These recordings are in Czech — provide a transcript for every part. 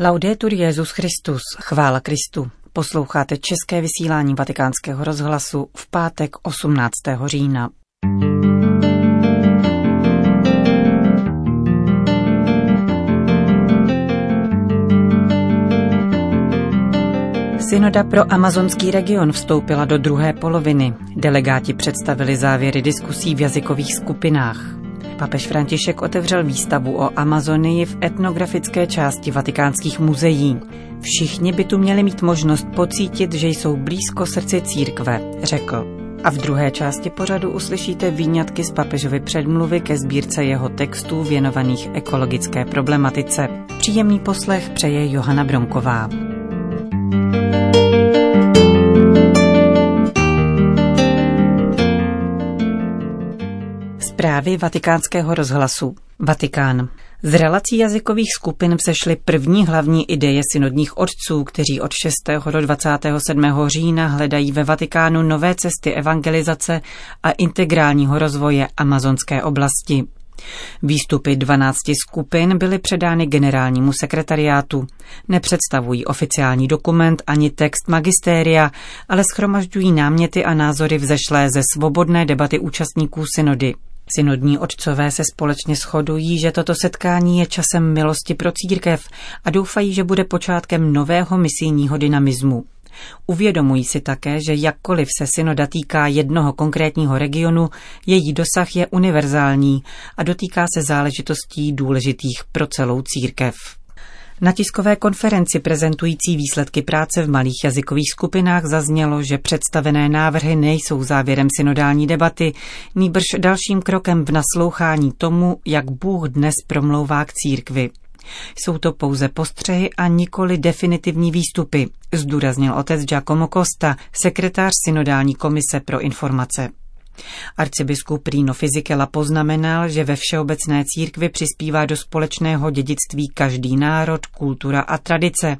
Laudetur Jezus Christus, chvála Kristu. Posloucháte české vysílání Vatikánského rozhlasu v pátek 18. října. Synoda pro amazonský region vstoupila do druhé poloviny. Delegáti představili závěry diskusí v jazykových skupinách. Papež František otevřel výstavu o Amazonii v etnografické části vatikánských muzeí. Všichni by tu měli mít možnost pocítit, že jsou blízko srdci církve, řekl. A v druhé části pořadu uslyšíte výňatky z papežovy předmluvy ke sbírce jeho textů věnovaných ekologické problematice. Příjemný poslech přeje Johana Bronková. Zprávy vatikánského rozhlasu. Vatikán. Z relací jazykových skupin vzešly první hlavní ideje synodních otců, kteří od 6. do 27. října hledají ve Vatikánu nové cesty evangelizace a integrálního rozvoje amazonské oblasti. Výstupy 12 skupin byly předány generálnímu sekretariátu. Nepředstavují oficiální dokument ani text magistéria, ale schromažďují náměty a názory vzešlé ze svobodné debaty účastníků synody. Synodní otcové se společně shodují, že toto setkání je časem milosti pro církev a doufají, že bude počátkem nového misijního dynamismu. Uvědomují si také, že jakkoliv se synoda týká jednoho konkrétního regionu, její dosah je univerzální a dotýká se záležitostí důležitých pro celou církev. Na tiskové konferenci prezentující výsledky práce v malých jazykových skupinách zaznělo, že představené návrhy nejsou závěrem synodální debaty, nýbrž dalším krokem v naslouchání tomu, jak Bůh dnes promlouvá k církvi. Jsou to pouze postřehy a nikoli definitivní výstupy, zdůraznil otec Giacomo Costa, sekretář synodální komise pro informace. Arcibiskup Rino Fizikela poznamenal, že ve všeobecné církvi přispívá do společného dědictví každý národ, kultura a tradice.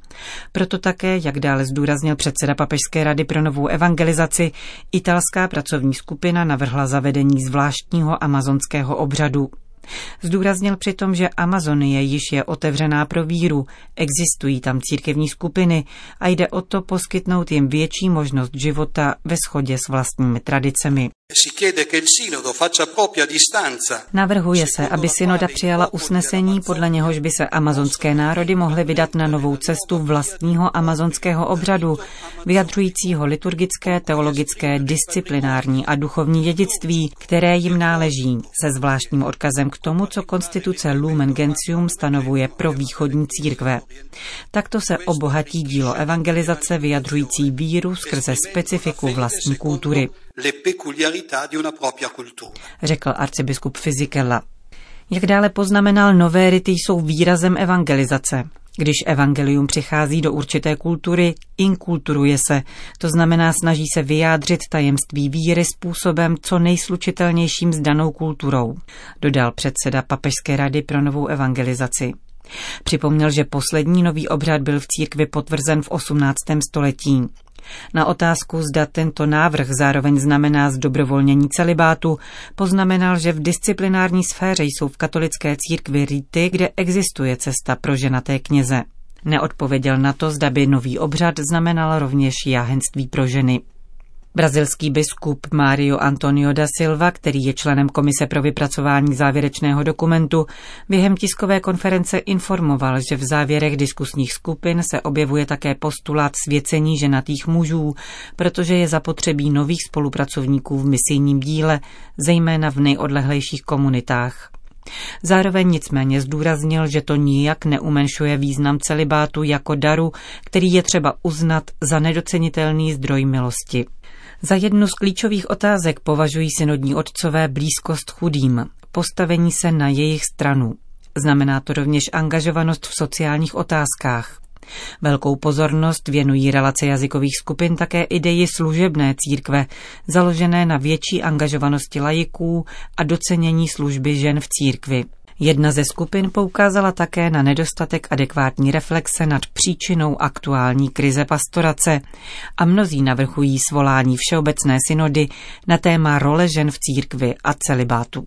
Proto také, jak dále zdůraznil předseda Papežské rady pro novou evangelizaci, italská pracovní skupina navrhla zavedení zvláštního amazonského obřadu. Zdůraznil přitom, že Amazonie již je otevřená pro víru, existují tam církevní skupiny a jde o to poskytnout jim větší možnost života ve shodě s vlastními tradicemi. Navrhuje se, aby synoda přijala usnesení, podle něhož by se amazonské národy mohly vydat na novou cestu vlastního amazonského obřadu, vyjadřujícího liturgické, teologické, disciplinární a duchovní dědictví, které jim náleží, se zvláštním odkazem k tomu, co konstituce Lumen Gentium stanovuje pro východní církve. Takto se obohatí dílo evangelizace vyjadřující víru skrze specifiku vlastní kultury řekl arcibiskup Fizikella. Jak dále poznamenal, nové rity jsou výrazem evangelizace. Když evangelium přichází do určité kultury, inkulturuje se, to znamená snaží se vyjádřit tajemství víry způsobem co nejslučitelnějším s danou kulturou, dodal předseda Papežské rady pro novou evangelizaci. Připomněl, že poslední nový obřad byl v církvi potvrzen v 18. století. Na otázku, zda tento návrh zároveň znamená zdobrovolnění celibátu, poznamenal, že v disciplinární sféře jsou v katolické církvi rýty, kde existuje cesta pro ženaté kněze. Neodpověděl na to, zda by nový obřad znamenal rovněž jáhenství pro ženy. Brazilský biskup Mario Antonio da Silva, který je členem Komise pro vypracování závěrečného dokumentu, během tiskové konference informoval, že v závěrech diskusních skupin se objevuje také postulát svěcení ženatých mužů, protože je zapotřebí nových spolupracovníků v misijním díle, zejména v nejodlehlejších komunitách. Zároveň nicméně zdůraznil, že to nijak neumenšuje význam celibátu jako daru, který je třeba uznat za nedocenitelný zdroj milosti. Za jednu z klíčových otázek považují synodní otcové blízkost chudým, postavení se na jejich stranu. Znamená to rovněž angažovanost v sociálních otázkách. Velkou pozornost věnují relace jazykových skupin také ideji služebné církve, založené na větší angažovanosti lajiků a docenění služby žen v církvi. Jedna ze skupin poukázala také na nedostatek adekvátní reflexe nad příčinou aktuální krize pastorace a mnozí navrchují svolání Všeobecné synody na téma role žen v církvi a celibátu.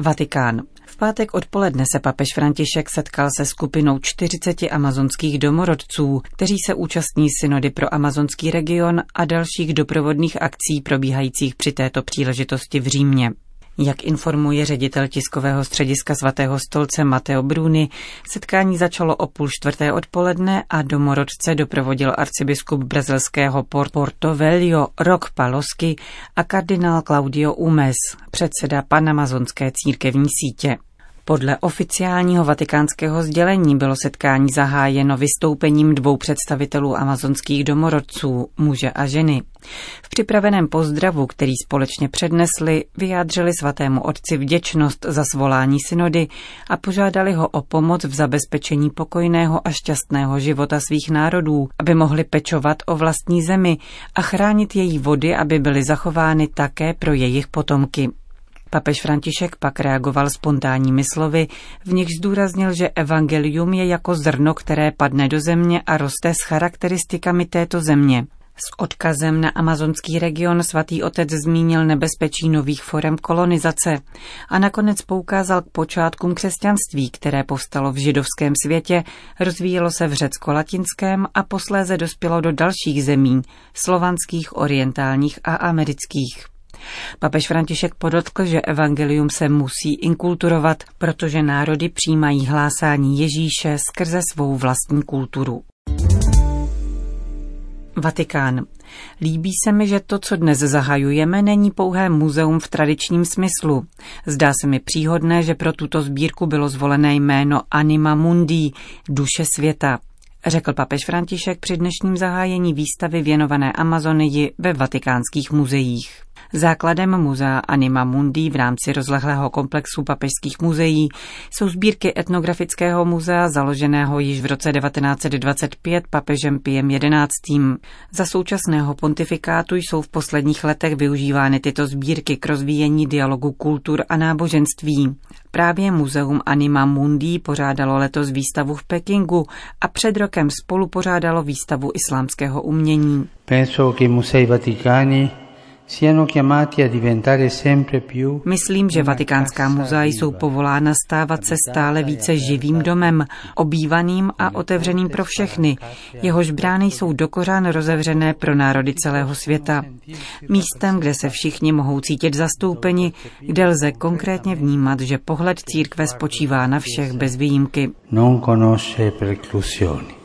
Vatikán V pátek odpoledne se papež František setkal se skupinou 40 amazonských domorodců, kteří se účastní synody pro amazonský region a dalších doprovodných akcí probíhajících při této příležitosti v Římě. Jak informuje ředitel tiskového střediska svatého stolce Mateo Bruni, setkání začalo o půl čtvrté odpoledne a domorodce doprovodil arcibiskup brazilského Porto Velho Rok Palosky a kardinál Claudio Umes, předseda panamazonské církevní sítě. Podle oficiálního vatikánského sdělení bylo setkání zahájeno vystoupením dvou představitelů amazonských domorodců, muže a ženy. V připraveném pozdravu, který společně přednesli, vyjádřili svatému otci vděčnost za svolání synody a požádali ho o pomoc v zabezpečení pokojného a šťastného života svých národů, aby mohli pečovat o vlastní zemi a chránit její vody, aby byly zachovány také pro jejich potomky. Papež František pak reagoval spontánními slovy, v nich zdůraznil, že evangelium je jako zrno, které padne do země a roste s charakteristikami této země. S odkazem na amazonský region svatý otec zmínil nebezpečí nových forem kolonizace a nakonec poukázal k počátkům křesťanství, které povstalo v židovském světě, rozvíjelo se v řecko-latinském a posléze dospělo do dalších zemí, slovanských, orientálních a amerických. Papež František podotkl, že evangelium se musí inkulturovat, protože národy přijímají hlásání Ježíše skrze svou vlastní kulturu. Vatikán. Líbí se mi, že to, co dnes zahajujeme, není pouhé muzeum v tradičním smyslu. Zdá se mi příhodné, že pro tuto sbírku bylo zvolené jméno Anima Mundi, duše světa, řekl papež František při dnešním zahájení výstavy věnované Amazonii ve vatikánských muzeích. Základem muzea Anima Mundi v rámci rozlehlého komplexu papežských muzeí jsou sbírky etnografického muzea založeného již v roce 1925 papežem Piem XI. Za současného pontifikátu jsou v posledních letech využívány tyto sbírky k rozvíjení dialogu kultur a náboženství. Právě muzeum Anima Mundi pořádalo letos výstavu v Pekingu a před rokem spolu pořádalo výstavu islámského umění. Penso che musei vaticani Myslím, že vatikánská muzea jsou povolána stávat se stále více živým domem, obývaným a otevřeným pro všechny. Jehož brány jsou dokořán rozevřené pro národy celého světa. Místem, kde se všichni mohou cítit zastoupeni, kde lze konkrétně vnímat, že pohled církve spočívá na všech bez výjimky. Non conosce preclusioni.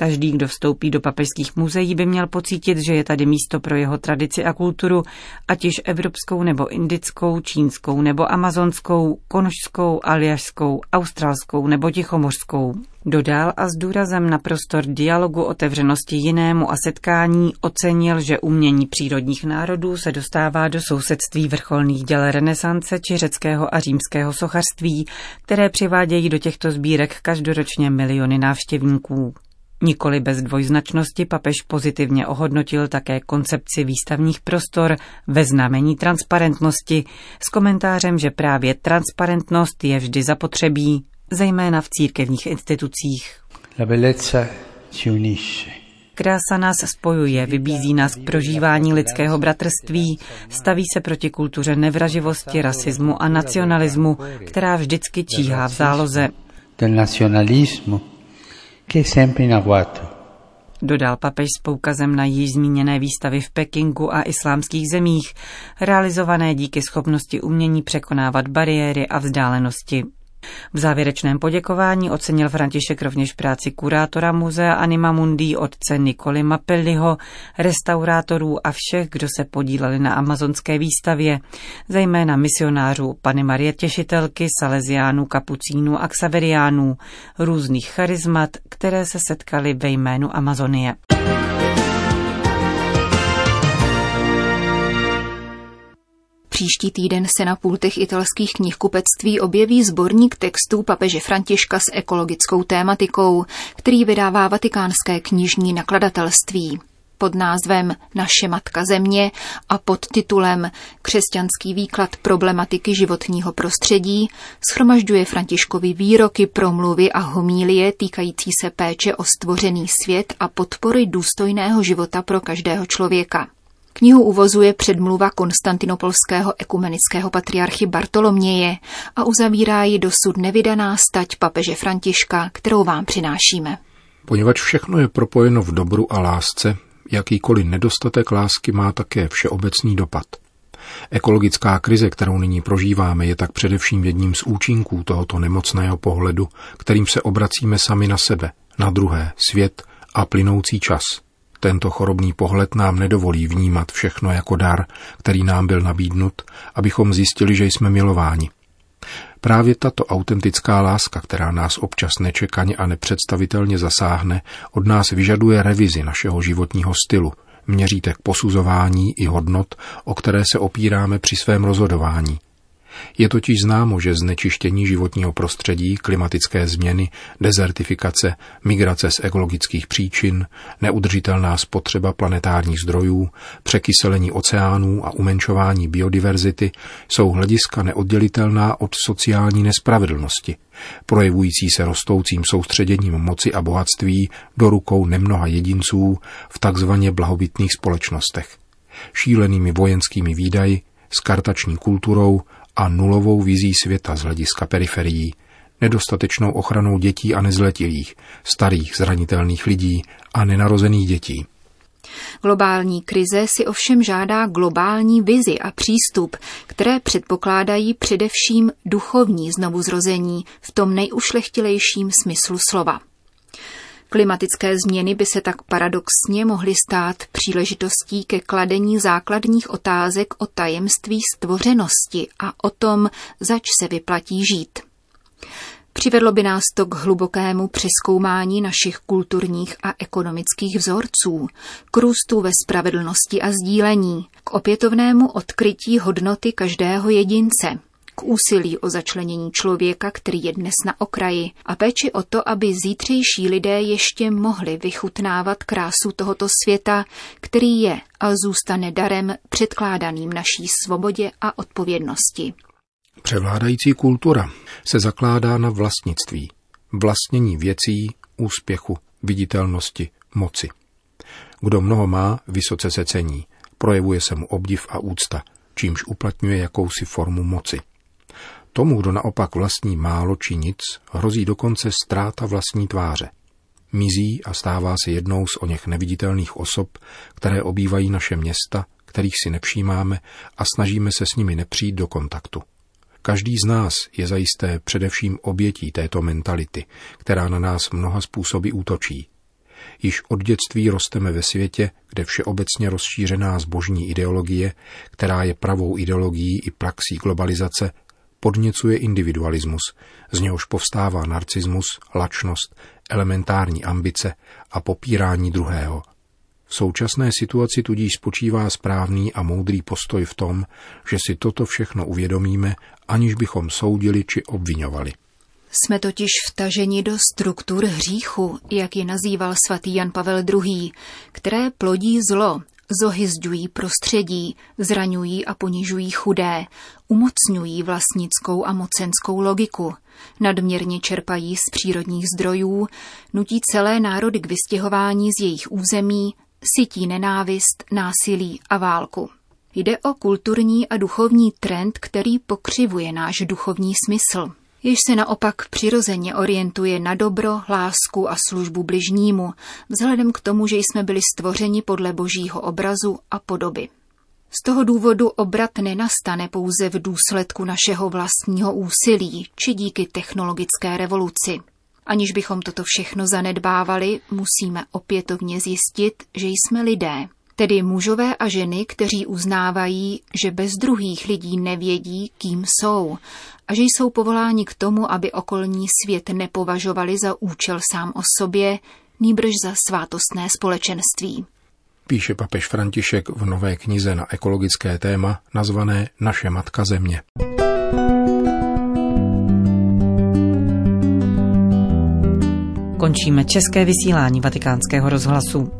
Každý, kdo vstoupí do papežských muzeí, by měl pocítit, že je tady místo pro jeho tradici a kulturu, ať již evropskou nebo indickou, čínskou nebo amazonskou, konžskou, aljašskou, australskou nebo tichomořskou. Dodal a s důrazem na prostor dialogu, otevřenosti jinému a setkání ocenil, že umění přírodních národů se dostává do sousedství vrcholných děl renesance či řeckého a římského sochařství, které přivádějí do těchto sbírek každoročně miliony návštěvníků. Nikoli bez dvojznačnosti papež pozitivně ohodnotil také koncepci výstavních prostor ve znamení transparentnosti s komentářem, že právě transparentnost je vždy zapotřebí, zejména v církevních institucích. La bellezza ci unisce. Krása nás spojuje, vybízí nás k prožívání lidského bratrství, staví se proti kultuře nevraživosti, rasismu a nacionalismu, která vždycky číhá v záloze. Del nacionalismo sempre in. Dodal papež s poukazem na již zmíněné výstavy v Pekingu a islámských zemích, realizované díky schopnosti umění překonávat bariéry a vzdálenosti. V závěrečném poděkování ocenil František rovněž práci kurátora muzea Anima Mundi otce Nikoli Mapelliho, restaurátorů a všech, kdo se podíleli na amazonské výstavě, zejména misionářů Pany Marie Těšitelky, Salesiánů, Kapucínů a Xaveriánů, různých charizmat, které se setkali ve jménu Amazonie. Příští týden se na pultech italských knihkupectví objeví sborník textů papeže Františka s ekologickou tématikou, který vydává vatikánské knižní nakladatelství pod názvem Naše matka země a pod titulem Křesťanský výklad problematiky životního prostředí schromažďuje Františkovi výroky, promluvy a homílie týkající se péče o stvořený svět a podpory důstojného života pro každého člověka. Knihu uvozuje předmluva konstantinopolského ekumenického patriarchy Bartoloměje a uzavírá ji dosud nevydaná stať papeže Františka, kterou vám přinášíme. Poněvadž všechno je propojeno v dobru a lásce, jakýkoliv nedostatek lásky má také všeobecný dopad. Ekologická krize, kterou nyní prožíváme, je tak především jedním z účinků tohoto nemocného pohledu, kterým se obracíme sami na sebe, na druhé, svět a plynoucí čas – tento chorobný pohled nám nedovolí vnímat všechno jako dar, který nám byl nabídnut, abychom zjistili, že jsme milováni. Právě tato autentická láska, která nás občas nečekaně a nepředstavitelně zasáhne, od nás vyžaduje revizi našeho životního stylu, měřítek posuzování i hodnot, o které se opíráme při svém rozhodování – je totiž známo, že znečištění životního prostředí, klimatické změny, dezertifikace, migrace z ekologických příčin, neudržitelná spotřeba planetárních zdrojů, překyselení oceánů a umenšování biodiverzity jsou hlediska neoddělitelná od sociální nespravedlnosti, projevující se rostoucím soustředěním moci a bohatství do rukou nemnoha jedinců v takzvaně blahobytných společnostech. Šílenými vojenskými výdaji, skartační kulturou, a nulovou vizí světa z hlediska periferií, nedostatečnou ochranou dětí a nezletilých, starých zranitelných lidí a nenarozených dětí. Globální krize si ovšem žádá globální vizi a přístup, které předpokládají především duchovní znovuzrození v tom nejušlechtilejším smyslu slova. Klimatické změny by se tak paradoxně mohly stát příležitostí ke kladení základních otázek o tajemství stvořenosti a o tom, zač se vyplatí žít. Přivedlo by nás to k hlubokému přeskoumání našich kulturních a ekonomických vzorců, k růstu ve spravedlnosti a sdílení, k opětovnému odkrytí hodnoty každého jedince – úsilí o začlenění člověka, který je dnes na okraji, a péči o to, aby zítřejší lidé ještě mohli vychutnávat krásu tohoto světa, který je a zůstane darem předkládaným naší svobodě a odpovědnosti. Převládající kultura se zakládá na vlastnictví, vlastnění věcí, úspěchu, viditelnosti, moci. Kdo mnoho má, vysoce se cení, projevuje se mu obdiv a úcta, čímž uplatňuje jakousi formu moci. Tomu, kdo naopak vlastní málo či nic, hrozí dokonce ztráta vlastní tváře. Mizí a stává se jednou z o něch neviditelných osob, které obývají naše města, kterých si nepřijímáme a snažíme se s nimi nepřijít do kontaktu. Každý z nás je zajisté především obětí této mentality, která na nás mnoha způsoby útočí. Již od dětství rosteme ve světě, kde všeobecně rozšířená zbožní ideologie, která je pravou ideologií i praxí globalizace, podněcuje individualismus, z něhož povstává narcismus, lačnost, elementární ambice a popírání druhého. V současné situaci tudíž spočívá správný a moudrý postoj v tom, že si toto všechno uvědomíme, aniž bychom soudili či obvinovali. Jsme totiž vtaženi do struktur hříchu, jak je nazýval svatý Jan Pavel II., které plodí zlo, zohyzďují prostředí, zraňují a ponižují chudé, umocňují vlastnickou a mocenskou logiku, nadměrně čerpají z přírodních zdrojů, nutí celé národy k vystěhování z jejich území, sytí nenávist, násilí a válku. Jde o kulturní a duchovní trend, který pokřivuje náš duchovní smysl jež se naopak přirozeně orientuje na dobro, lásku a službu bližnímu, vzhledem k tomu, že jsme byli stvořeni podle božího obrazu a podoby. Z toho důvodu obrat nenastane pouze v důsledku našeho vlastního úsilí či díky technologické revoluci. Aniž bychom toto všechno zanedbávali, musíme opětovně zjistit, že jsme lidé, tedy mužové a ženy, kteří uznávají, že bez druhých lidí nevědí, kým jsou a že jsou povoláni k tomu, aby okolní svět nepovažovali za účel sám o sobě, nýbrž za svátostné společenství. Píše papež František v nové knize na ekologické téma nazvané Naše Matka Země. Končíme české vysílání vatikánského rozhlasu.